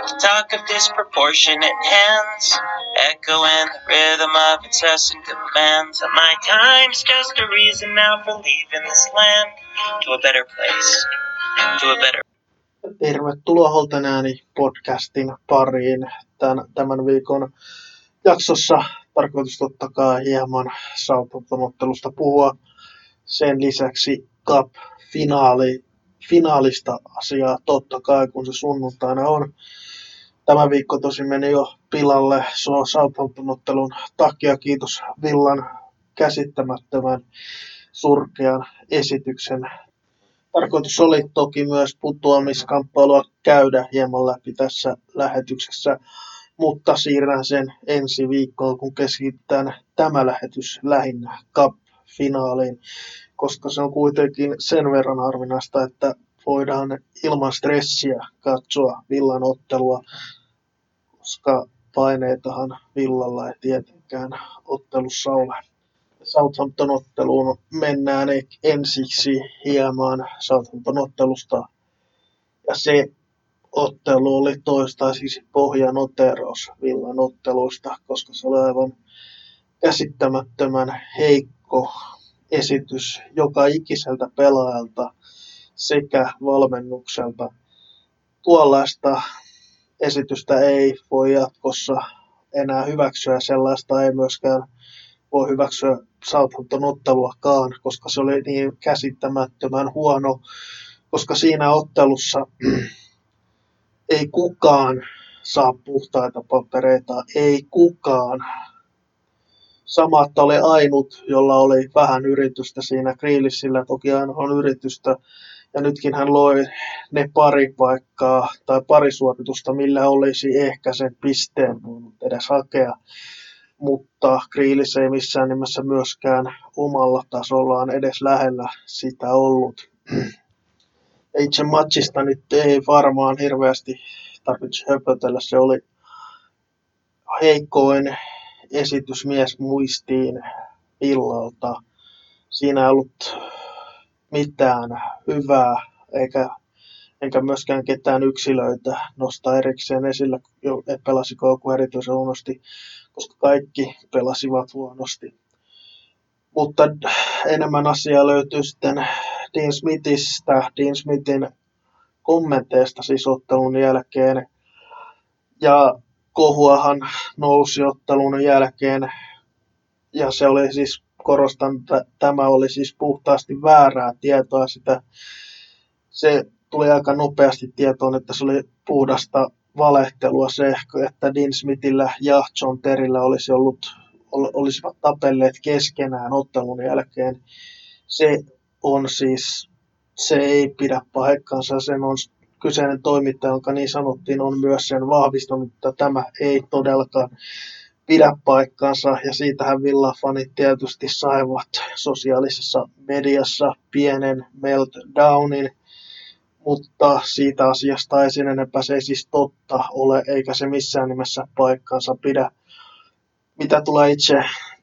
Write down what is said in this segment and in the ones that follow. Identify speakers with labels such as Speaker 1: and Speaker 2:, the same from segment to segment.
Speaker 1: Talk of disproportionate hands, echoing the rhythm of incessant demands. And my time's just a reason now for leaving this land to a better place, to a better.
Speaker 2: Tervetuloa Holten ääni podcastin pariin. Tän, tämän viikon jaksossa tarkoitus totta kai hieman Southampton-ottelusta puhua. Sen lisäksi Cup-finaali, finaalista asiaa totta kai, kun se sunnuntaina on. Tämä viikko tosi meni jo pilalle Southampton-ottelun takia. Kiitos Villan käsittämättömän surkean esityksen. Tarkoitus oli toki myös putoamiskamppailua käydä hieman läpi tässä lähetyksessä, mutta siirrän sen ensi viikkoon, kun keskitytään tämä lähetys lähinnä Cup-finaaliin, koska se on kuitenkin sen verran harvinaista, että voidaan ilman stressiä katsoa Villan ottelua koska paineitahan Villalla ei tietenkään ottelussa ole. Southampton-otteluun mennään ensiksi hieman Southampton-ottelusta. Ja se ottelu oli toistaiseksi pohjanoteraus Villan otteluista, koska se oli aivan käsittämättömän heikko esitys joka ikiseltä pelaajalta sekä valmennukselta. Tuollaista esitystä ei voi jatkossa enää hyväksyä. Sellaista ei myöskään voi hyväksyä Southampton otteluakaan, koska se oli niin käsittämättömän huono, koska siinä ottelussa ei kukaan saa puhtaita papereita, ei kukaan. Samatta oli ainut, jolla oli vähän yritystä siinä Grealishillä, toki aina on yritystä, ja nytkin hän loi ne pari paikkaa tai pari suoritusta, millä olisi ehkä sen pisteen voinut edes hakea. Mutta Kriilis ei missään nimessä myöskään omalla tasollaan edes lähellä sitä ollut. Itse matchista nyt ei varmaan hirveästi tarvitse höpötellä. Se oli heikkoin esitysmies muistiin illalta. Siinä ei ollut mitään hyvää, eikä, enkä myöskään ketään yksilöitä nostaa erikseen esille, pelasiko joku erityisen huonosti, koska kaikki pelasivat huonosti. Mutta enemmän asiaa löytyy sitten Dean Smithistä, Dean Smithin kommenteista siis ottelun jälkeen. Ja kohuahan nousi ottelun jälkeen, ja se oli siis korostan, että tämä oli siis puhtaasti väärää tietoa. Sitä, se tuli aika nopeasti tietoon, että se oli puhdasta valehtelua se, että Dean Smithillä ja John Terillä olisi ollut, olisivat tapelleet keskenään ottelun jälkeen. Se on siis, se ei pidä paikkansa, sen on kyseinen toimittaja, jonka niin sanottiin, on myös sen vahvistunut, että tämä ei todellakaan pidä paikkaansa. Ja siitähän Villa-fanit tietysti saivat sosiaalisessa mediassa pienen meltdownin, mutta siitä asiasta ei sen enempää. Se ei siis totta ole, eikä se missään nimessä paikkaansa pidä. Mitä tulee itse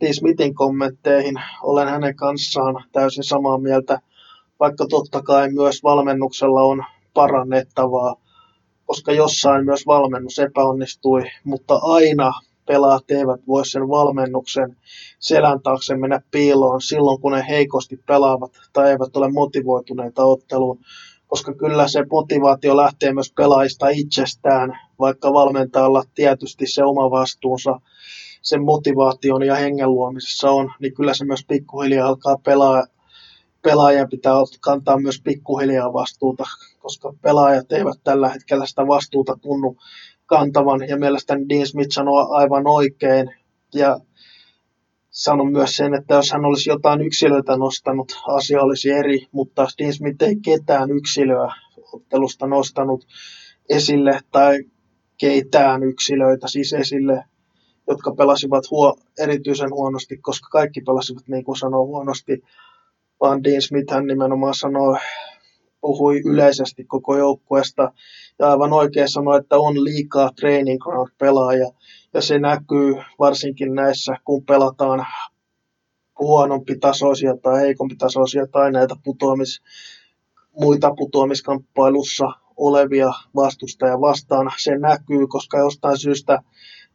Speaker 2: Dean Smithin kommentteihin, olen hänen kanssaan täysin samaa mieltä, vaikka totta kai myös valmennuksella on parannettavaa, koska jossain myös valmennus epäonnistui, mutta aina pelaajat eivät voi sen valmennuksen selän taakse mennä piiloon silloin, kun ne heikosti pelaavat tai eivät ole motivoituneita otteluun, koska kyllä se motivaatio lähtee myös pelaajista itsestään, vaikka valmentajalla tietysti se oma vastuunsa sen motivaation ja hengen luomisessa on, niin kyllä se myös pikkuhiljaa alkaa pelaa, pelaajien pitää kantaa myös pikkuhiljaa vastuuta, koska pelaajat eivät tällä hetkellä sitä vastuuta tunnu kantavan ja mielestäni Dean Smith sanoi aivan oikein ja sanon myös sen, että jos hän olisi jotain yksilöitä nostanut, asia olisi eri, mutta Dean Smith ei ketään yksilöä ottelusta nostanut esille tai keitään yksilöitä siis esille, jotka pelasivat huo, erityisen huonosti, koska kaikki pelasivat niin kuin sanoo huonosti, vaan Dean Smith hän nimenomaan sanoi puhui yleisesti koko joukkueesta ja aivan oikein sanoi, että on liikaa training ground pelaaja ja se näkyy varsinkin näissä, kun pelataan huonompi tasoisia tai heikompi tasoisia tai näitä putoamis, muita putoamiskamppailussa olevia vastustajia vastaan. Se näkyy, koska jostain syystä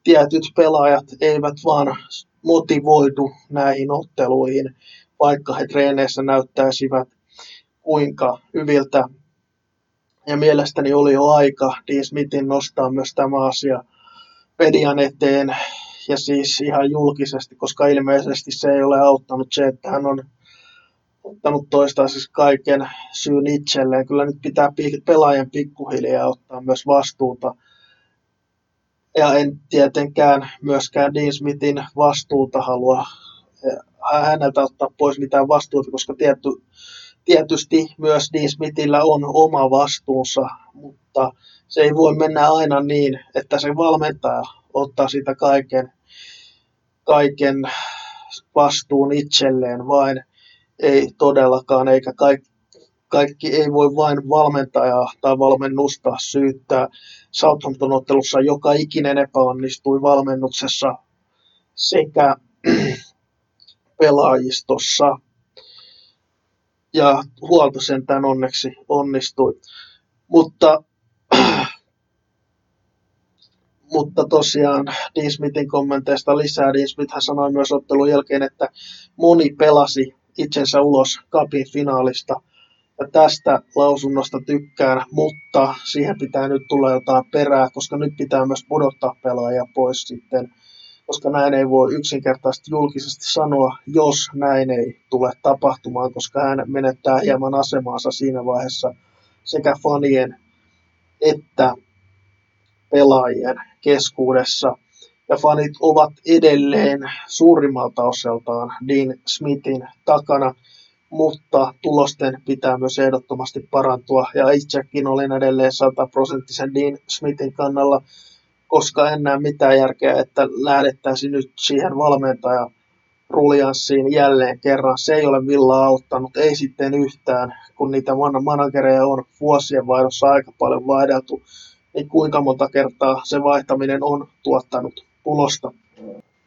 Speaker 2: tietyt pelaajat eivät vaan motivoidu näihin otteluihin, vaikka he treeneissä näyttäisivät kuinka hyviltä. Ja mielestäni oli jo aika Dean Smithin nostaa myös tämä asia median eteen ja siis ihan julkisesti, koska ilmeisesti se ei ole auttanut se, että hän on ottanut toistaiseksi kaiken syyn itselleen. Kyllä nyt pitää pelaajan pikkuhiljaa ottaa myös vastuuta. Ja en tietenkään myöskään Dean Smithin vastuuta halua häneltä ottaa pois mitään vastuuta, koska tietty, tietysti myös Dean Smithillä on oma vastuunsa, mutta se ei voi mennä aina niin, että se valmentaja ottaa sitä kaiken, kaiken vastuun itselleen vain. Ei todellakaan, eikä kaikki, kaikki ei voi vain valmentajaa tai valmennusta syyttää. Southampton-ottelussa joka ikinen epäonnistui valmennuksessa sekä pelaajistossa. Ja huolto sentään onneksi onnistui. Mutta mutta tosiaan Dean Smithin kommenteista lisää. Dean Smith sanoi myös ottelun jälkeen, että moni pelasi itsensä ulos kapin finaalista. Ja tästä lausunnosta tykkään, mutta siihen pitää nyt tulla jotain perää, koska nyt pitää myös pudottaa pelaajia pois sitten, koska näin ei voi yksinkertaisesti julkisesti sanoa, jos näin ei tule tapahtumaan, koska hän menettää hieman asemaansa siinä vaiheessa sekä fanien että pelaajien keskuudessa. Ja fanit ovat edelleen suurimmalta osaltaan Dean Smithin takana, mutta tulosten pitää myös ehdottomasti parantua. Ja itsekin olin edelleen sataprosenttisen Dean Smithin kannalla, koska en näe mitään järkeä, että lähdettäisiin nyt siihen valmentaja ruljanssiin jälleen kerran. Se ei ole Villa auttanut, ei sitten yhtään, kun niitä managereja on vuosien vaihdossa aika paljon vaihdeltu niin kuinka monta kertaa se vaihtaminen on tuottanut tulosta.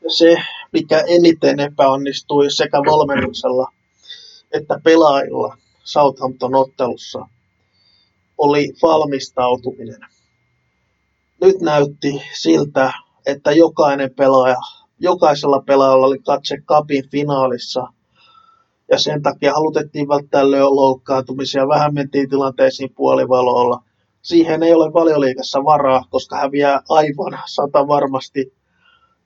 Speaker 2: Ja se, mikä eniten epäonnistui sekä valmennuksella että pelaajilla Southampton-ottelussa, oli valmistautuminen. Nyt näytti siltä, että jokainen pelaaja, jokaisella pelaajalla oli katse kapin finaalissa. Ja sen takia halutettiin välttää loukkaantumisia, vähän mentiin tilanteisiin puolivaloilla – siihen ei ole valioliikassa varaa, koska häviää aivan sata varmasti,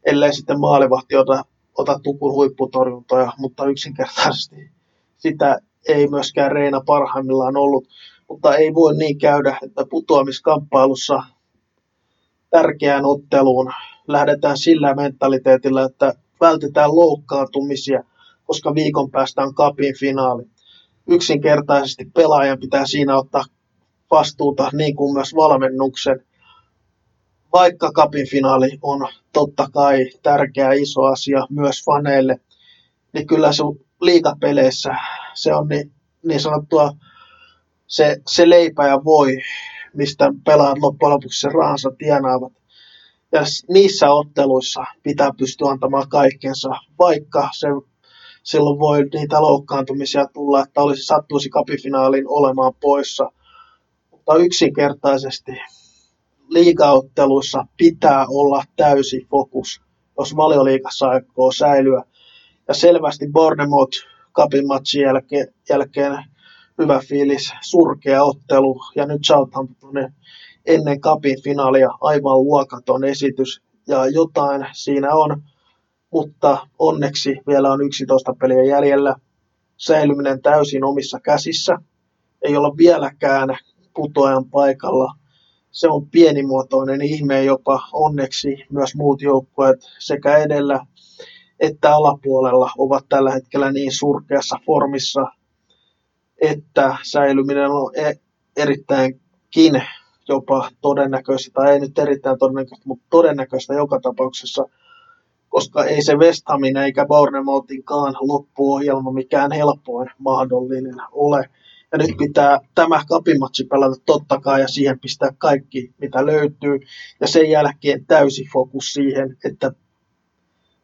Speaker 2: ellei sitten maalivahti ota, ota tukun huipputorjuntoja, mutta yksinkertaisesti sitä ei myöskään Reina parhaimmillaan ollut. Mutta ei voi niin käydä, että putoamiskamppailussa tärkeään otteluun lähdetään sillä mentaliteetillä, että vältetään loukkaantumisia, koska viikon päästä on kapin finaali. Yksinkertaisesti pelaajan pitää siinä ottaa vastuuta, niin kuin myös valmennuksen. Vaikka kapin finaali on totta kai tärkeä iso asia myös faneille, niin kyllä se liikapeleissä se on niin, niin sanottua se, se leipä ja voi, mistä pelaat loppujen lopuksi sen rahansa tienaavat. Ja niissä otteluissa pitää pystyä antamaan kaikkensa, vaikka se silloin voi niitä loukkaantumisia tulla, että olisi sattuisi kapifinaalin olemaan poissa mutta yksinkertaisesti liigaotteluissa pitää olla täysi fokus, jos valioliikassa aikoo säilyä. Ja selvästi Cupin matchin jälkeen, jälkeen hyvä fiilis, surkea ottelu ja nyt Southampton ennen Cupin finaalia aivan luokaton esitys ja jotain siinä on, mutta onneksi vielä on 11 peliä jäljellä. Säilyminen täysin omissa käsissä. Ei olla vieläkään putoajan paikalla. Se on pienimuotoinen ihme jopa onneksi myös muut joukkueet sekä edellä että alapuolella ovat tällä hetkellä niin surkeassa formissa, että säilyminen on e- erittäinkin jopa todennäköistä, tai ei nyt erittäin todennäköistä, mutta todennäköistä joka tapauksessa, koska ei se West Hamin eikä Bournemouthinkaan loppuohjelma mikään helpoin mahdollinen ole. Ja nyt pitää tämä kapimatsi pelata totta kai ja siihen pistää kaikki, mitä löytyy. Ja sen jälkeen täysi fokus siihen, että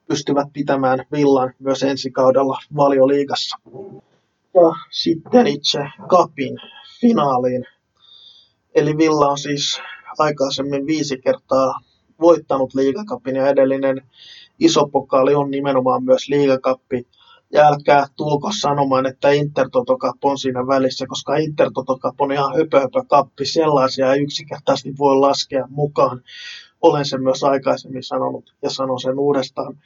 Speaker 2: pystyvät pitämään villan myös ensi kaudella valioliigassa. Ja sitten itse kapin finaaliin. Eli Villa on siis aikaisemmin viisi kertaa voittanut liigakapin ja edellinen iso pokaali on nimenomaan myös liigakappi. Ja älkää tulko sanomaan, että Intertoto Cup on siinä välissä, koska Cup on ihan höpö, höpö kappi. Sellaisia ei yksinkertaisesti voi laskea mukaan. Olen sen myös aikaisemmin sanonut ja sanon sen uudestaan.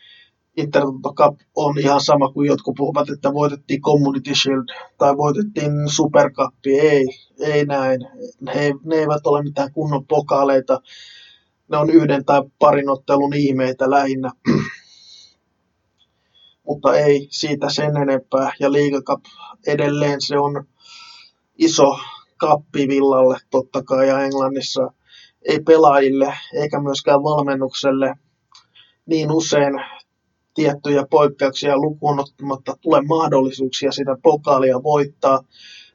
Speaker 2: Intertoto Cup on ihan sama kuin jotkut puhuvat, että voitettiin Community Shield tai voitettiin Super Cup. Ei, ei näin. He, ne eivät ole mitään kunnon pokaaleita. Ne on yhden tai parin ottelun ihmeitä lähinnä. Mutta ei siitä sen enempää. Ja Liiga Cup edelleen se on iso kappi Villalle totta kai ja Englannissa ei pelaajille eikä myöskään valmennukselle niin usein tiettyjä poikkeuksia lukuun ottamatta tule mahdollisuuksia sitä pokaalia voittaa.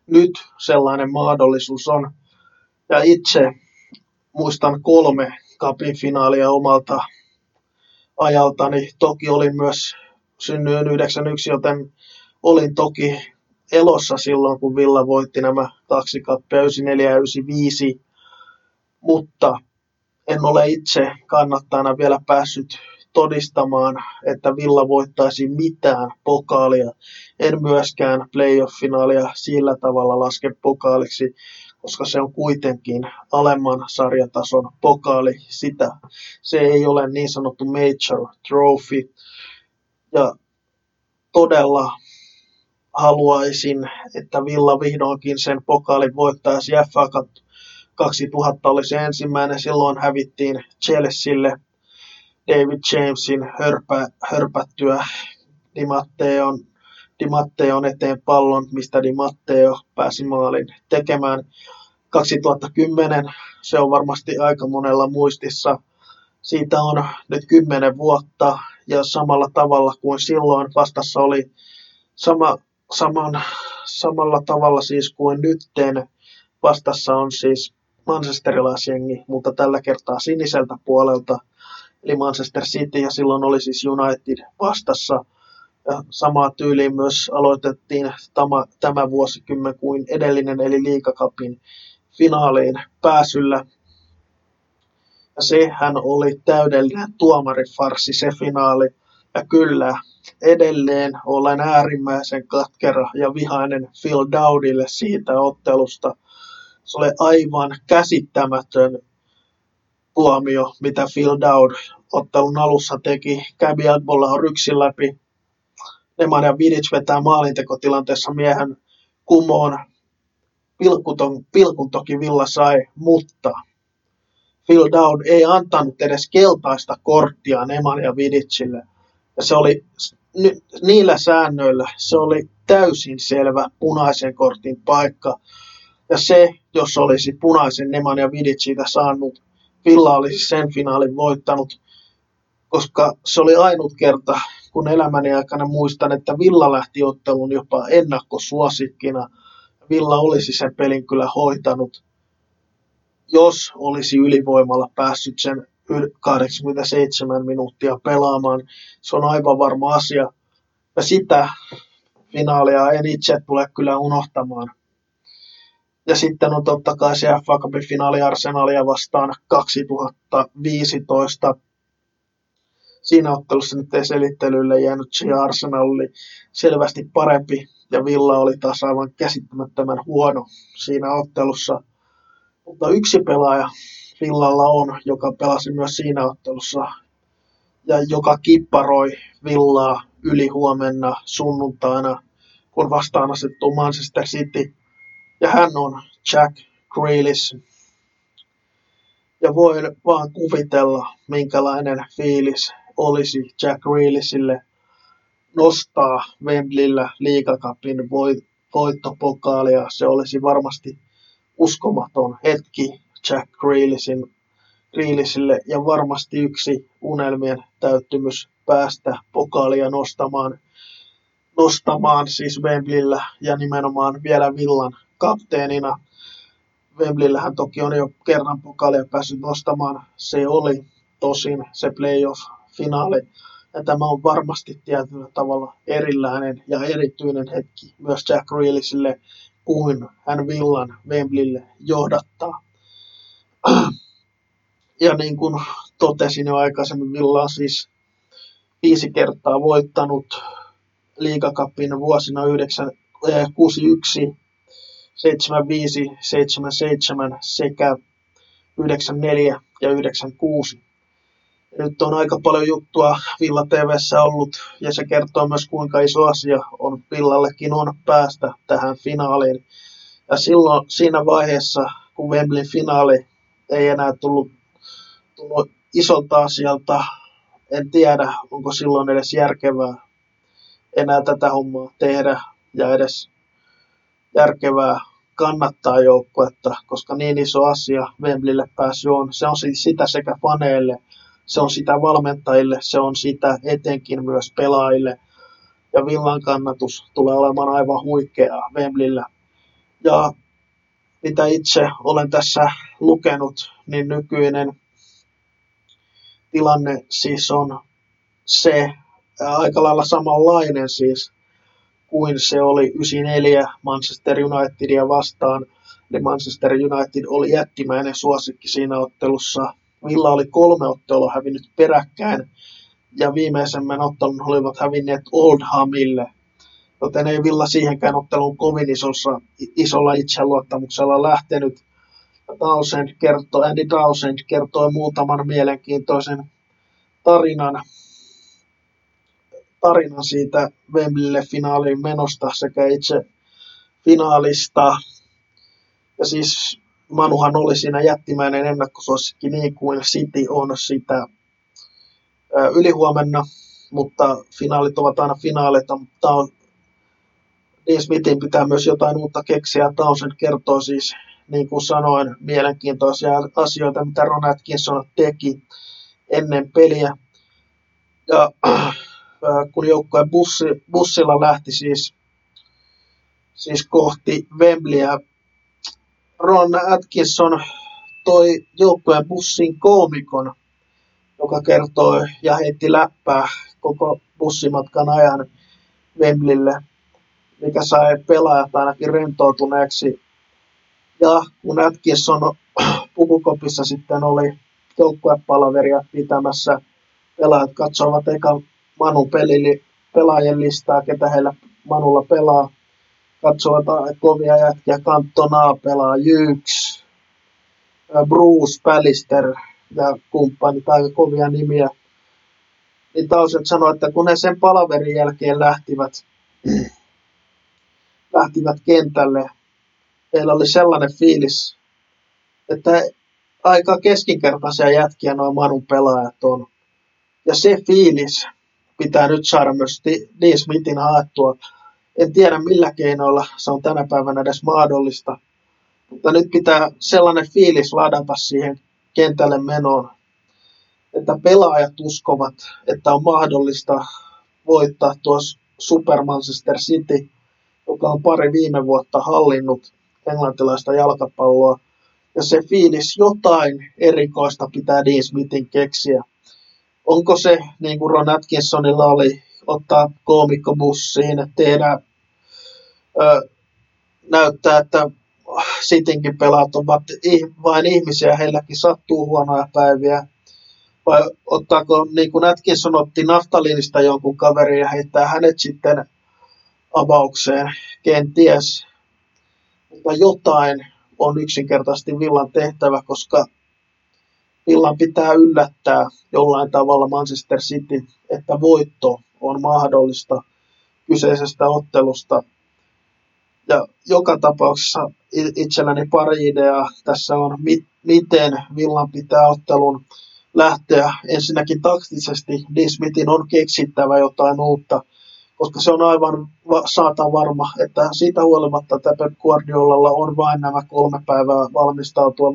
Speaker 2: Nyt sellainen mahdollisuus on. Ja itse muistan kolme kapin finaalia omalta ajaltani. Toki olin myös synnyin 91, joten olin toki elossa silloin, kun Villa voitti nämä kaksi kappia 94 ja 95, mutta en ole itse kannattajana vielä päässyt todistamaan, että Villa voittaisi mitään pokaalia. En myöskään playoff-finaalia sillä tavalla laske pokaaliksi, koska se on kuitenkin alemman sarjatason pokaali. Sitä. Se ei ole niin sanottu major trophy. Ja todella haluaisin, että Villa vihdoinkin sen pokaalin voittaisi. FA Cup 2000 oli se ensimmäinen, silloin hävittiin Chelsealle David Jamesin hörpä, hörpättyä Di Matteon, Di Matteon eteen pallon, mistä Di Matteo pääsi maalin tekemään. 2010 se on varmasti aika monella muistissa. Siitä on nyt kymmenen vuotta ja samalla tavalla kuin silloin vastassa oli sama, saman, samalla tavalla siis kuin nytten vastassa on siis Manchesterilaisjengi, mutta tällä kertaa siniseltä puolelta – eli Manchester City, ja silloin oli siis United vastassa. Ja samaa tyyliin myös aloitettiin tämä, tämä vuosikymmen kuin edellinen, eli liikakapin finaaliin pääsyllä. Ja sehän oli täydellinen tuomarifarsi se finaali. Ja kyllä, edelleen olen äärimmäisen katkera ja vihainen Phil Dowdille siitä ottelusta. Se oli aivan käsittämätön tuomio, mitä Phil Dowd ottelun alussa teki. Kävi Agbolla on ryksin läpi. Nemanja Vidic vetää maalintekotilanteessa miehen kumoon. Pilkuton, pilkun toki Villa sai, mutta Phil Dowd ei antanut edes keltaista korttia Nemanja Vidicille. Ja se oli niillä säännöillä se oli täysin selvä punaisen kortin paikka. Ja se, jos olisi punaisen Nemanja Vidiciltä saanut, Villa olisi sen finaalin voittanut, koska se oli ainut kerta, kun elämäni aikana muistan, että Villa lähti ottelun jopa ennakkosuosikkina. Villa olisi sen pelin kyllä hoitanut, jos olisi ylivoimalla päässyt sen 87 minuuttia pelaamaan. Se on aivan varma asia. Ja sitä finaalia en itse tule kyllä unohtamaan. Ja sitten on totta kai se FA Cupin finaali Arsenalia vastaan 2015. Siinä ottelussa nyt ei selittelylle jäänyt se Arsenal oli selvästi parempi ja Villa oli taas aivan käsittämättömän huono siinä ottelussa. Mutta yksi pelaaja Villalla on, joka pelasi myös siinä ottelussa ja joka kipparoi Villaa yli huomenna sunnuntaina, kun vastaan asettuu Manchester City – ja hän on Jack Grealish. Ja voin vaan kuvitella, minkälainen fiilis olisi Jack Grealishille nostaa Wembleyllä liikakapin voittopokaalia. Se olisi varmasti uskomaton hetki Jack Grealishin, Grealishille ja varmasti yksi unelmien täyttymys päästä pokaalia nostamaan, nostamaan siis Wembleyllä ja nimenomaan vielä Villan kapteenina. Wembleyllähän toki on jo kerran pokaalia päässyt nostamaan. Se oli tosin se playoff-finaali. Ja tämä on varmasti tietyllä tavalla erilainen ja erityinen hetki myös Jack Reelisille, kuin hän Villan Wembleylle johdattaa. ja niin kuin totesin jo aikaisemmin, Villa on siis viisi kertaa voittanut liigakapin vuosina 9, 61, 75, 77 sekä 94 ja 96. Nyt on aika paljon juttua Villa TVssä ollut ja se kertoo myös kuinka iso asia on Villallekin on päästä tähän finaaliin. Ja silloin siinä vaiheessa, kun Wembleyn finaali ei enää tullut, tullut isolta asialta, en tiedä, onko silloin edes järkevää enää tätä hommaa tehdä ja edes järkevää kannattaa joukkuetta, koska niin iso asia Wembleylle pääsy on. Se on siis sitä sekä faneille, se on sitä valmentajille, se on sitä etenkin myös pelaajille. Ja Villan kannatus tulee olemaan aivan huikeaa Wembleyllä. Ja mitä itse olen tässä lukenut, niin nykyinen tilanne siis on se, aika lailla samanlainen siis kuin se oli 94 Manchester Unitedia vastaan. Eli Manchester United oli jättimäinen suosikki siinä ottelussa. Villa oli kolme ottelua hävinnyt peräkkäin ja viimeisemmän ottelun olivat hävinneet Oldhamille. Joten ei Villa siihenkään otteluun kovin isossa, isolla itseluottamuksella lähtenyt. Townsend kertoi, Andy Townsend kertoi muutaman mielenkiintoisen tarinan tarina siitä Wembleylle finaaliin menosta sekä itse finaalista. Ja siis Manuhan oli siinä jättimäinen ennakkosuosikki niin kuin City on sitä ylihuomenna, mutta finaalit ovat aina finaaleita, mutta on Dean Smithin pitää myös jotain uutta keksiä. Townsend kertoo siis, niin kuin sanoin, mielenkiintoisia asioita, mitä Ron Atkinson teki ennen peliä. Ja kun joukkue bussi, bussilla lähti siis, siis kohti Wembleyä. Ron Atkinson toi joukkueen bussin koomikon, joka kertoi ja heitti läppää koko bussimatkan ajan Wembleylle, mikä sai pelaajat ainakin rentoutuneeksi. Ja kun Atkinson pukukopissa sitten oli joukkuepalaveria pitämässä, pelaajat katsoivat ekan Manu pelili, pelaajien listaa, ketä heillä Manulla pelaa. Katsotaan kovia jätkiä, Kantonaa pelaa, Jyks, Bruce, Pallister ja kumppanit, aika kovia nimiä. Niin Tauset sanoi, että kun ne sen palaverin jälkeen lähtivät, lähtivät kentälle, heillä oli sellainen fiilis, että aika keskinkertaisia jätkiä noin Manun pelaajat on. Ja se fiilis, pitää nyt saada myös Dean Smithin haettua. En tiedä millä keinoilla se on tänä päivänä edes mahdollista, mutta nyt pitää sellainen fiilis ladata siihen kentälle menoon, että pelaajat uskovat, että on mahdollista voittaa tuo Super Manchester City, joka on pari viime vuotta hallinnut englantilaista jalkapalloa. Ja se fiilis jotain erikoista pitää Dean Smithin keksiä onko se, niin kuin Ron Atkinsonilla oli, ottaa koomikkobussiin, tehdä, ö, näyttää, että sitinkin pelaat ovat vain ihmisiä, heilläkin sattuu huonoja päiviä. Vai ottaako, niin kuin Atkinson otti naftalinista jonkun kaverin ja heittää hänet sitten avaukseen, kenties. Mutta jotain on yksinkertaisesti villan tehtävä, koska illan pitää yllättää jollain tavalla Manchester City, että voitto on mahdollista kyseisestä ottelusta. Ja joka tapauksessa itselläni pari ideaa tässä on, miten Villan pitää ottelun lähteä. Ensinnäkin taktisesti Dismithin on keksittävä jotain uutta, koska se on aivan saata varma, että siitä huolimatta, että Pep Guardiolalla on vain nämä kolme päivää valmistautua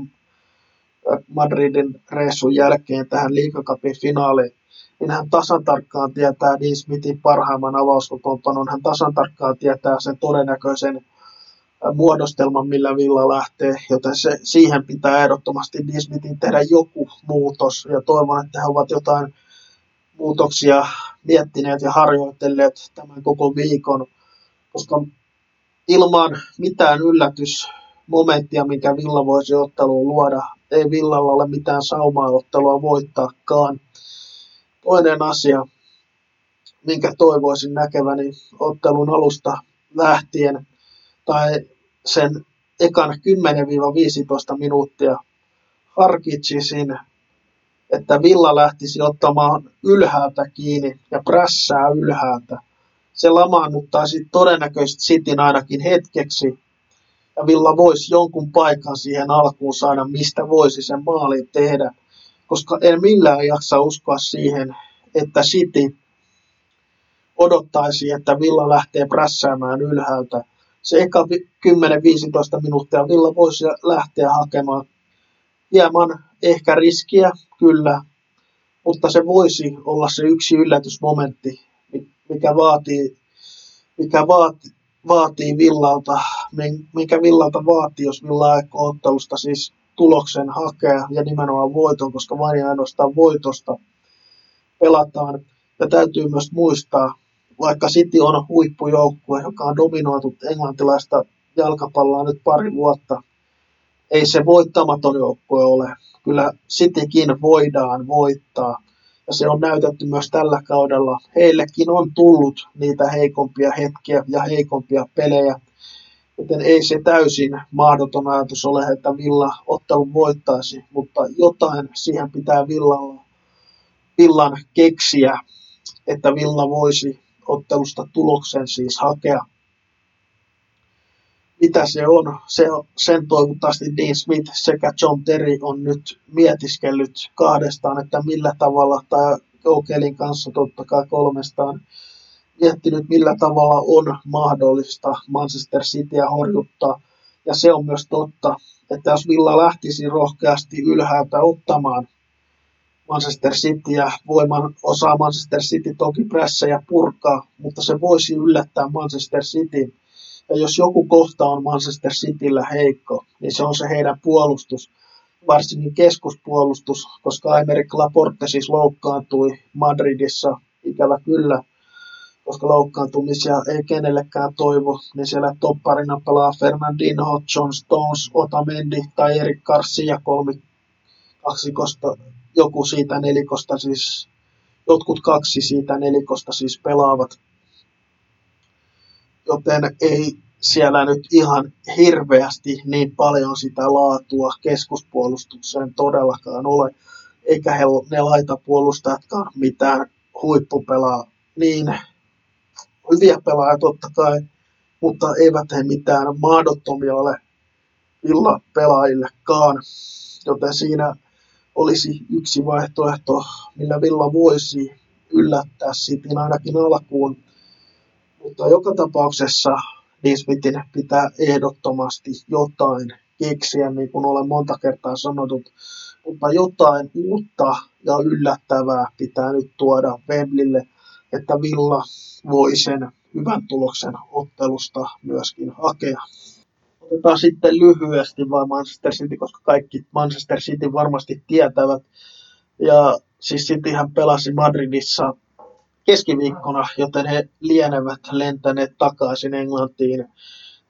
Speaker 2: Madridin reissun jälkeen tähän liikakapin finaaliin, niin hän tasan tarkkaan tietää Dean Smithin parhaimman avauskokoonpanon, hän tasan tarkkaan tietää sen todennäköisen muodostelman, millä Villa lähtee, joten se, siihen pitää ehdottomasti Dean Smithin tehdä joku muutos, ja toivon, että he ovat jotain muutoksia miettineet ja harjoitelleet tämän koko viikon, koska ilman mitään yllätysmomenttia, mikä Villa voisi otteluun luoda, ei Villalla ole mitään saumaottelua voittaakaan. Toinen asia, minkä toivoisin näkeväni ottelun alusta lähtien, tai sen ekan 10-15 minuuttia harkitsisin, että Villa lähtisi ottamaan ylhäältä kiinni ja prässää ylhäältä. Se lamaannuttaisi todennäköisesti Cityn ainakin hetkeksi, Villa voisi jonkun paikan siihen alkuun saada, mistä voisi sen maalin tehdä, koska en millään jaksa uskoa siihen, että City odottaisi, että Villa lähtee prässäämään ylhäältä. Se eka 10-15 minuuttia Villa voisi lähteä hakemaan hieman ehkä riskiä, kyllä, mutta se voisi olla se yksi yllätysmomentti, mikä vaatii, mikä vaatii, vaatii Villalta, mikä Villalta vaatii, jos Villa aikoo ottelusta siis tuloksen hakea ja nimenomaan voiton, koska vain ja ainoastaan voitosta pelataan. Ja täytyy myös muistaa, vaikka City on huippujoukkue, joka on dominoitu englantilaista jalkapalloa nyt pari vuotta, ei se voittamaton joukkue ole. Kyllä Citykin voidaan voittaa. Ja se on näytetty myös tällä kaudella. Heillekin on tullut niitä heikompia hetkiä ja heikompia pelejä. Joten ei se täysin mahdoton ajatus ole, että Villa ottelun voittaisi, mutta jotain siihen pitää Villalla, Villan keksiä, että Villa voisi ottelusta tuloksen siis hakea. Mitä se on? Se, sen toivottavasti Dean Smith sekä John Terry on nyt mietiskellyt kahdestaan, että millä tavalla, tai Okelin kanssa totta kai kolmestaan, miettinyt millä tavalla on mahdollista Manchester Cityä horjuttaa. Ja se on myös totta, että jos Villa lähtisi rohkeasti ylhäältä ottamaan Manchester Cityä. Voiman osaa Manchester City toki pressejä purkaa, mutta se voisi yllättää Manchester City. Ja jos joku kohta on Manchester Cityllä heikko, niin se on se heidän puolustus, varsinkin keskuspuolustus, koska Aymeric Laporte siis loukkaantui Madridissa, ikävä kyllä, koska loukkaantumisia ei kenellekään toivo, niin siellä topparina pelaa Fernandinho, John Stones, Otamendi tai Erik Garcia kolmi kaksikosta joku siitä nelikosta siis, jotkut kaksi siitä nelikosta siis pelaavat. Joten ei siellä nyt ihan hirveästi niin paljon sitä laatua keskuspuolustukseen todellakaan ole. Eikä he, ne laitapuolustajatkaan mitään huippupelaa. Niin hyviä pelaajia totta kai, mutta eivät he mitään mahdottomia ole illa pelaajillekaan. Joten siinä olisi yksi vaihtoehto, millä Villa voisi yllättää Cityn ainakin alkuun. Mutta joka tapauksessa Nismitin pitää ehdottomasti jotain keksiä, niin kuin olen monta kertaa sanonut. Mutta jotain uutta ja yllättävää pitää nyt tuoda Wemblille, että Villa voi sen hyvän tuloksen ottelusta myöskin hakea. Otetaan sitten lyhyesti vain Manchester City, koska kaikki Manchester City varmasti tietävät. Ja siis Cityhän pelasi Madridissa keskiviikkona, joten he lienevät lentäneet takaisin Englantiin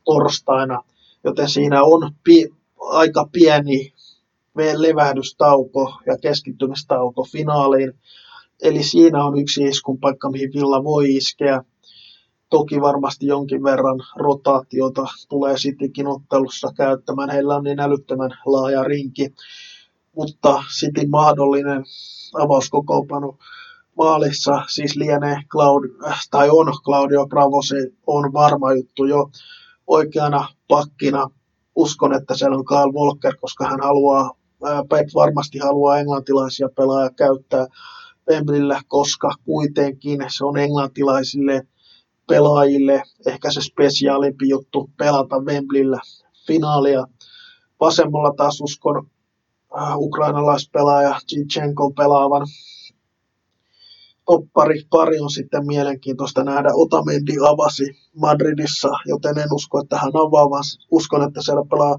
Speaker 2: torstaina, joten siinä on pi- aika pieni levähdystauko ja keskittymistauko finaaliin. Eli siinä on yksi iskun paikka, mihin Villa voi iskeä. Toki varmasti jonkin verran rotaatiota tulee Citykin ottelussa käyttämään. Heillä on niin älyttömän laaja rinki, mutta City mahdollinen avauskokoonpano maalissa siis lienee Claud, tai on Claudio Bravo, se on varma juttu jo oikeana pakkina. Uskon, että siellä on Carl Walker, koska hän haluaa, Pep varmasti haluaa englantilaisia pelaajia käyttää Wembleyllä, koska kuitenkin se on englantilaisille pelaajille ehkä se spesiaalimpi juttu pelata Wembleyllä finaalia. Vasemmalla taas uskon äh, ukrainalaispelaaja Zinchenko pelaavan toppari pari on sitten mielenkiintoista nähdä. Otamendi avasi Madridissa, joten en usko, että hän avaa, vaan uskon, että siellä pelaa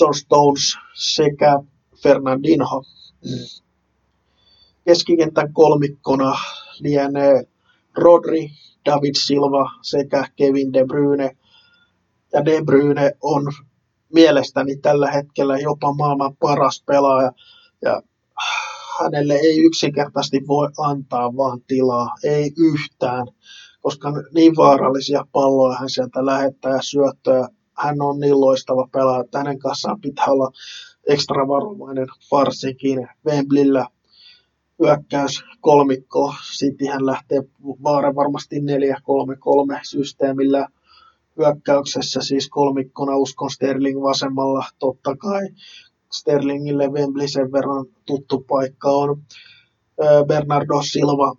Speaker 2: John Stones sekä Fernandinho. Keskikentän kolmikkona lienee Rodri, David Silva sekä Kevin De Bruyne. Ja De Bruyne on mielestäni tällä hetkellä jopa maailman paras pelaaja. Ja hänelle ei yksinkertaisesti voi antaa vaan tilaa, ei yhtään, koska niin vaarallisia palloja hän sieltä lähettää ja syöttöjä. Hän on niin loistava pelaaja, että hänen kanssaan pitää olla ekstra varovainen varsinkin Wemblillä hyökkäys kolmikko. Sitten hän lähtee vaara varmasti 4-3-3 systeemillä hyökkäyksessä, siis kolmikkona uskon Sterling vasemmalla totta kai. Sterlingille Wembley sen verran tuttu paikka on. Bernardo Silva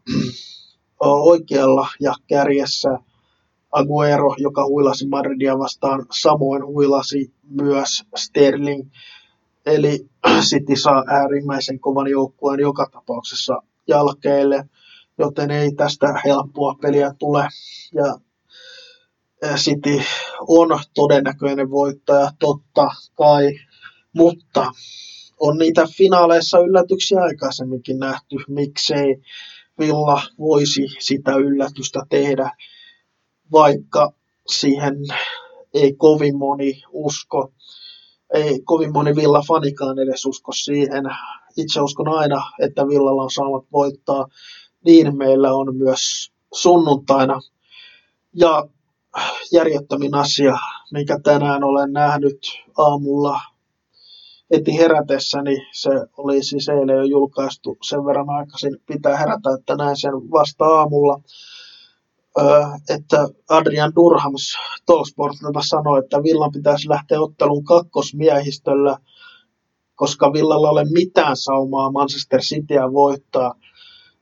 Speaker 2: oikealla ja kärjessä Aguero, joka huilasi Madridia vastaan, samoin huilasi myös Sterling. Eli City saa äärimmäisen kovan joukkueen joka tapauksessa jalkeille, joten ei tästä helppoa peliä tule. Ja City on todennäköinen voittaja, totta kai, mutta on niitä finaaleissa yllätyksiä aikaisemminkin nähty, miksei Villa voisi sitä yllätystä tehdä, vaikka siihen ei kovin moni usko ei kovin moni Villa-fanikaan edes usko siihen. Itse uskon aina, että Villalla on saamat voittaa. Niin meillä on myös sunnuntaina. Ja järjettömin asia, mikä tänään olen nähnyt aamulla heti herätessäni, se oli siis eilen jo julkaistu sen verran aikaisin, pitää herätä, että näin sen vasta aamulla että Adrian Durhams Talksportilta sanoi, että Villan pitäisi lähteä ottelun kakkosmiehistöllä, koska Villalla ole mitään saumaa Manchester Cityä voittaa.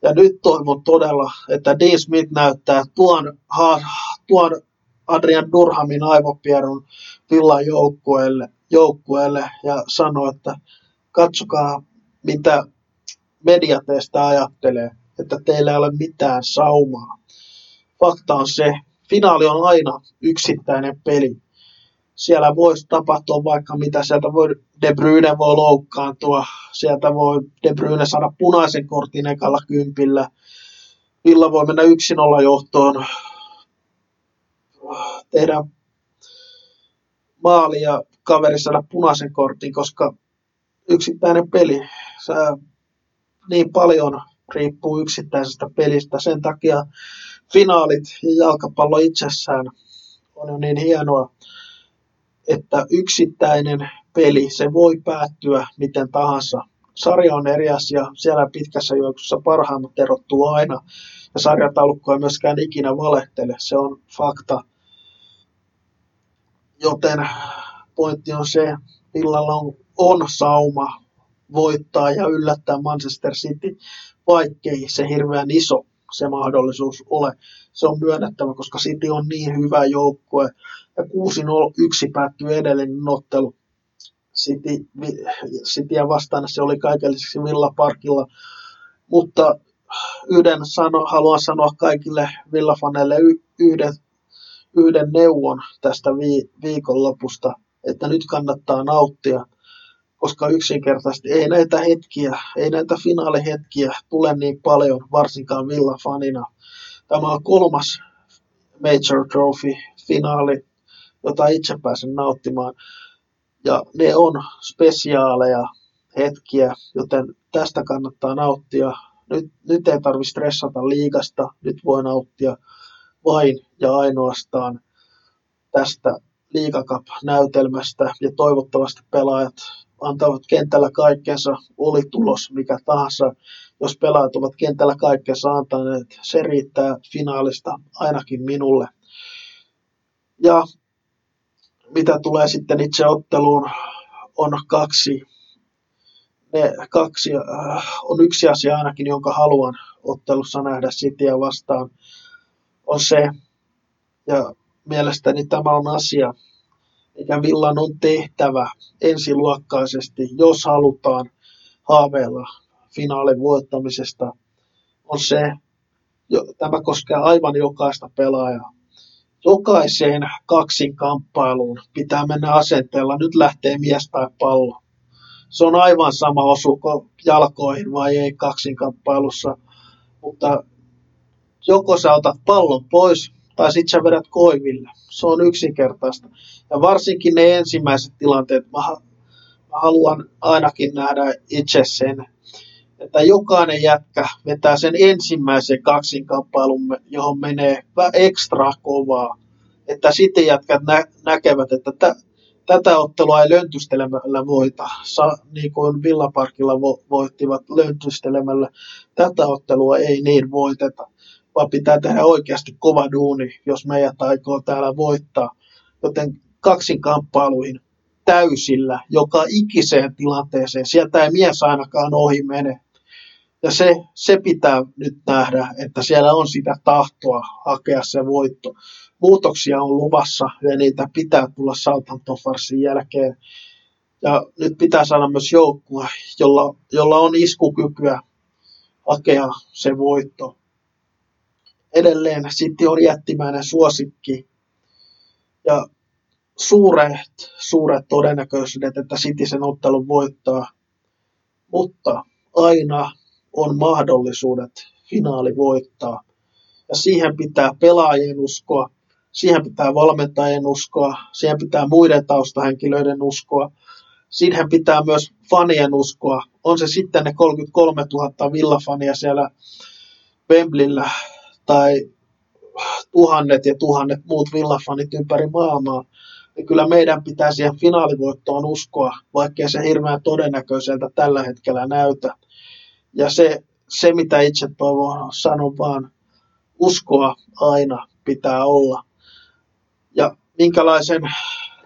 Speaker 2: Ja nyt toivon todella, että Dean Smith näyttää tuon, ha, tuon Adrian Durhamin aivopierun Villan joukkueelle, joukkueelle ja sanoo, että katsokaa mitä media teistä ajattelee, että teillä ei ole mitään saumaa fakta on se, finaali on aina yksittäinen peli. Siellä voisi tapahtua vaikka mitä, sieltä voi De Bruyne voi loukkaantua, sieltä voi De Bruyne saada punaisen kortin ekalla kympillä, Villa voi mennä yksin olla johtoon, tehdä maali ja kaveri saada punaisen kortin, koska yksittäinen peli, sä niin paljon riippuu yksittäisestä pelistä. Sen takia finaalit ja jalkapallo itsessään on jo niin hienoa, että yksittäinen peli, se voi päättyä miten tahansa. Sarja on eri asia, siellä pitkässä juoksussa parhaimmat erottuu aina, ja sarjataulukko ei myöskään ikinä valehtele, se on fakta. Joten pointti on se, Villalla on, on sauma voittaa ja yllättää Manchester City, vaikkei se hirveän iso se mahdollisuus ole. Se on myönnettävä, koska City on niin hyvä joukkue. Ja 6-0-1 päättyy edellinen ottelu. City, Cityä vastaan se oli kaikelliseksi Villa Parkilla. Mutta yhden sano, haluan sanoa kaikille villafaneille yhden, yhden neuvon tästä vi, viikonlopusta, että nyt kannattaa nauttia koska yksinkertaisesti ei näitä hetkiä, ei näitä finaalihetkiä tule niin paljon, varsinkaan Villa-fanina. Tämä on kolmas Major Trophy-finaali, jota itse pääsen nauttimaan. Ja ne on spesiaaleja hetkiä, joten tästä kannattaa nauttia. Nyt, nyt ei tarvitse stressata liigasta, nyt voi nauttia vain ja ainoastaan tästä liigakap-näytelmästä ja toivottavasti pelaajat antavat kentällä kaikkensa, oli tulos mikä tahansa. Jos pelaajat ovat kentällä kaikkensa antaneet, se riittää finaalista ainakin minulle. Ja mitä tulee sitten itse otteluun, on kaksi, ne kaksi äh, on yksi asia ainakin, jonka haluan ottelussa nähdä Cityä vastaan, on se, ja mielestäni tämä on asia, mikä Villan on tehtävä ensiluokkaisesti, jos halutaan haaveilla finaalin voittamisesta, on se, tämä koskee aivan jokaista pelaajaa. Jokaiseen kaksinkamppailuun pitää mennä asenteella, nyt lähtee mies tai pallo. Se on aivan sama osuko jalkoihin vai ei kaksinkamppailussa, mutta joko sä otat pallon pois tai sit sä vedät koiville. Se on yksinkertaista. Ja varsinkin ne ensimmäiset tilanteet, mä, mä haluan ainakin nähdä itse sen, että jokainen jätkä vetää sen ensimmäisen kaksinkamppailun, johon menee ekstra kovaa. Että sitten jätkät nä- näkevät, että tä- tätä ottelua ei löntystelemällä voita, Sa, niin kuin Villaparkilla vo, voittivat löntystelemällä. Tätä ottelua ei niin voiteta, vaan pitää tehdä oikeasti kova duuni, jos meidät aikoo täällä voittaa. Joten kaksinkamppailuihin täysillä, joka ikiseen tilanteeseen. Sieltä ei mies ainakaan ohi mene. Ja se, se pitää nyt nähdä, että siellä on sitä tahtoa hakea se voitto muutoksia on luvassa ja niitä pitää tulla Southampton farsin jälkeen. Ja nyt pitää saada myös joukkue, jolla, jolla on iskukykyä hakea se voitto. Edelleen City on jättimäinen suosikki ja suuret, suuret todennäköisyydet, että City sen ottelun voittaa. Mutta aina on mahdollisuudet finaali voittaa. Ja siihen pitää pelaajien uskoa, siihen pitää valmentajien uskoa, siihen pitää muiden taustahenkilöiden uskoa, siihen pitää myös fanien uskoa. On se sitten ne 33 000 villafania siellä Wembleyllä tai tuhannet ja tuhannet muut villafanit ympäri maailmaa, niin kyllä meidän pitää siihen finaalivoittoon uskoa, vaikkei se hirveän todennäköiseltä tällä hetkellä näytä. Ja se, se mitä itse toivon, sanon vaan, uskoa aina pitää olla ja minkälaisen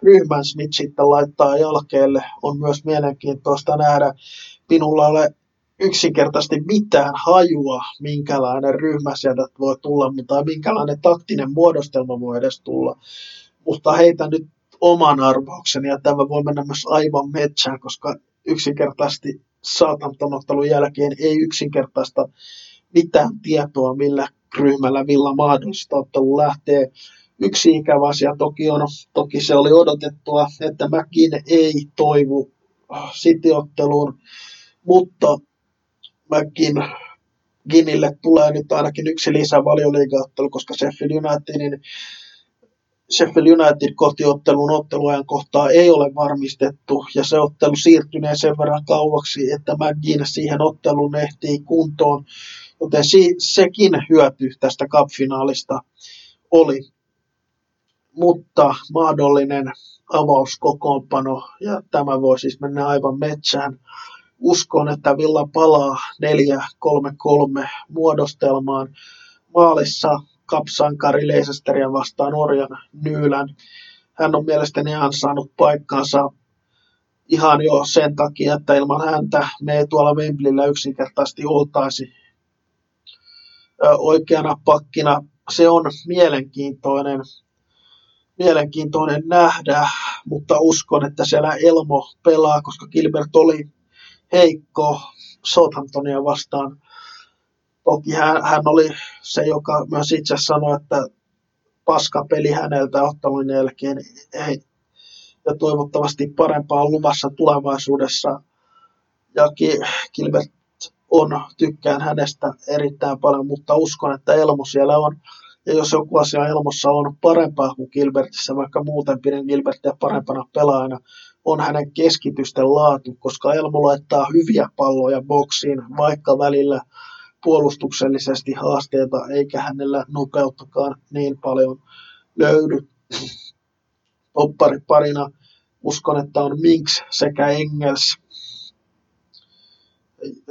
Speaker 2: ryhmän Smith sitten laittaa jalkeelle, on myös mielenkiintoista nähdä. Minulla ole yksinkertaisesti mitään hajua, minkälainen ryhmä sieltä voi tulla, mutta minkälainen taktinen muodostelma voi edes tulla. Mutta heitä nyt oman arvaukseni, ja tämä voi mennä myös aivan metsään, koska yksinkertaisesti saatantonottelun jälkeen ei yksinkertaista mitään tietoa, millä ryhmällä Villa mahdollista ottelu lähtee. Yksi ikävä asia toki on, toki se oli odotettua, että mäkin ei toivu sitiotteluun, mutta mäkin Ginille tulee nyt ainakin yksi lisää valioliigaottelu, koska Sheffield Unitedin Sheffield United kotiottelun otteluajan kohtaa ei ole varmistettu. Ja se ottelu siirtynee sen verran kauaksi, että McGinn siihen otteluun ehtii kuntoon, joten si- sekin hyöty tästä cup-finaalista oli. Mutta mahdollinen avauskokoonpano, ja tämä voi siis mennä aivan metsään. Uskon, että Villa palaa 4-3-3 muodostelmaan. Maalissa kapsankari Leicesteria vastaan Orjan Nyylän. Hän on mielestäni ansainnut paikkaansa ihan jo sen takia, että ilman häntä me ei tuolla Wembleyllä yksinkertaisesti oltaisi oikeana pakkina. Se on mielenkiintoinen mielenkiintoinen nähdä, mutta uskon, että siellä Elmo pelaa, koska Gilbert oli heikko Southamptonia vastaan. Toki hän, hän oli se, joka myös itse sanoi, että paska peli häneltä ottelun jälkeen ei, ja toivottavasti parempaa luvassa tulevaisuudessa. Ja Gilbert on, tykkään hänestä erittäin paljon, mutta uskon, että Elmo siellä on ja jos joku asia Elmossa on parempaa kuin Gilbertissä, vaikka muuten pidän Gilbertia parempana pelaajana, on hänen keskitysten laatu, koska Elmo laittaa hyviä palloja boksiin, vaikka välillä puolustuksellisesti haasteita, eikä hänellä nopeuttakaan niin paljon löydy. Oppari parina uskon, että on Minks sekä Engels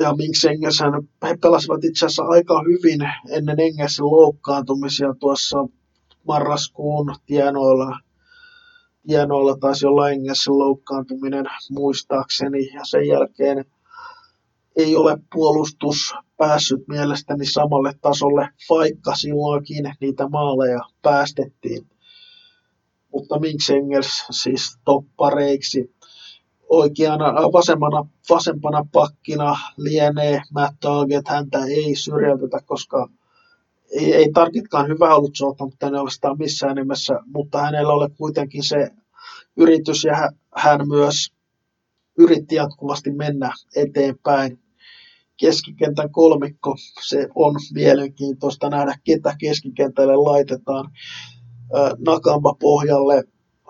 Speaker 2: ja miksi Engelsen, he pelasivat itse asiassa aika hyvin ennen Engelsen loukkaantumisia tuossa marraskuun tienoilla. Tienoilla taisi olla Engelsen loukkaantuminen muistaakseni ja sen jälkeen ei ole puolustus päässyt mielestäni samalle tasolle, vaikka silloinkin niitä maaleja päästettiin. Mutta miksi Engels siis toppareiksi oikeana vasemmana, vasempana pakkina lienee Matt Target, häntä ei syrjäytetä, koska ei, ei Targetkaan hyvä ollut Southamptonia vastaan missään nimessä, mutta hänellä oli kuitenkin se yritys ja hän myös yritti jatkuvasti mennä eteenpäin. keskikentän kolmikko. Se on mielenkiintoista nähdä, ketä keskikentälle laitetaan. Nakamba pohjalle,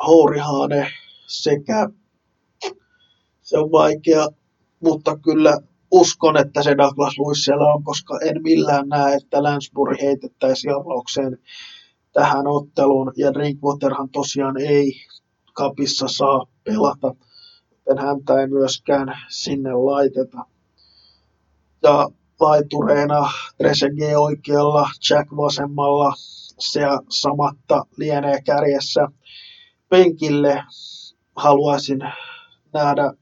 Speaker 2: Hourihane sekä se on vaikea, mutta kyllä uskon, että se Douglas Lewis siellä on, koska en millään näe, että Lansbury heitettäisiin avaukseen tähän otteluun. Ja Drinkwaterhan tosiaan ei kapissa saa pelata, joten häntä ei myöskään sinne laiteta. Ja laitureina Trezeguet oikealla, Jack vasemmalla, se samatta lienee kärjessä. Penkille haluaisin nähdä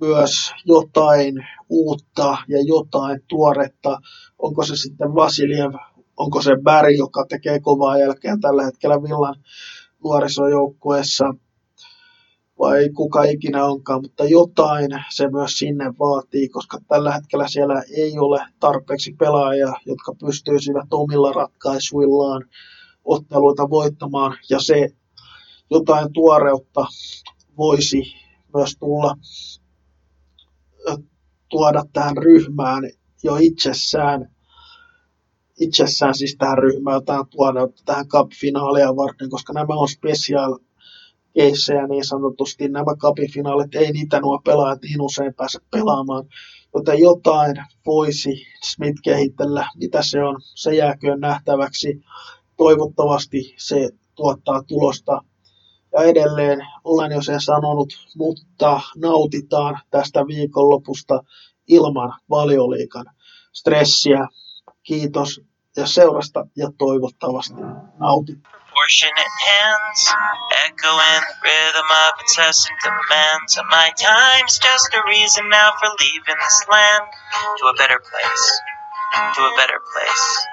Speaker 2: myös jotain uutta ja jotain tuoretta. Onko se sitten Vasiljev, onko se Bäri, joka tekee kovaa jälkeä tällä hetkellä Villan nuorisojoukkueessa? Vai kuka ikinä onkaan, mutta jotain se myös sinne vaatii, koska tällä hetkellä siellä ei ole tarpeeksi pelaajia, jotka pystyisivät omilla ratkaisuillaan otteluita voittamaan, ja se jotain tuoreutta voisi myös tulla tuoda tähän ryhmään jo itsessään, itsessään siis tähän ryhmään jotain tuoda tähän cup-finaalia varten, koska nämä on special keissejä niin sanotusti. Nämä cup-finaalit, ei niitä nuo pelaajat niin usein pääse pelaamaan, joten jotain voisi Smith kehitellä. Mitä se on, se jääköön nähtäväksi. Toivottavasti se tuottaa tulosta ja edelleen olen jo sen sanonut, mutta nautitaan tästä viikonlopusta ilman valioliikan stressiä. Kiitos ja seurasta ja toivottavasti nautit. Proportionate hands, echoing rhythm of incessant demands. And my time's just a reason now for leaving this land to a better place, to a better place.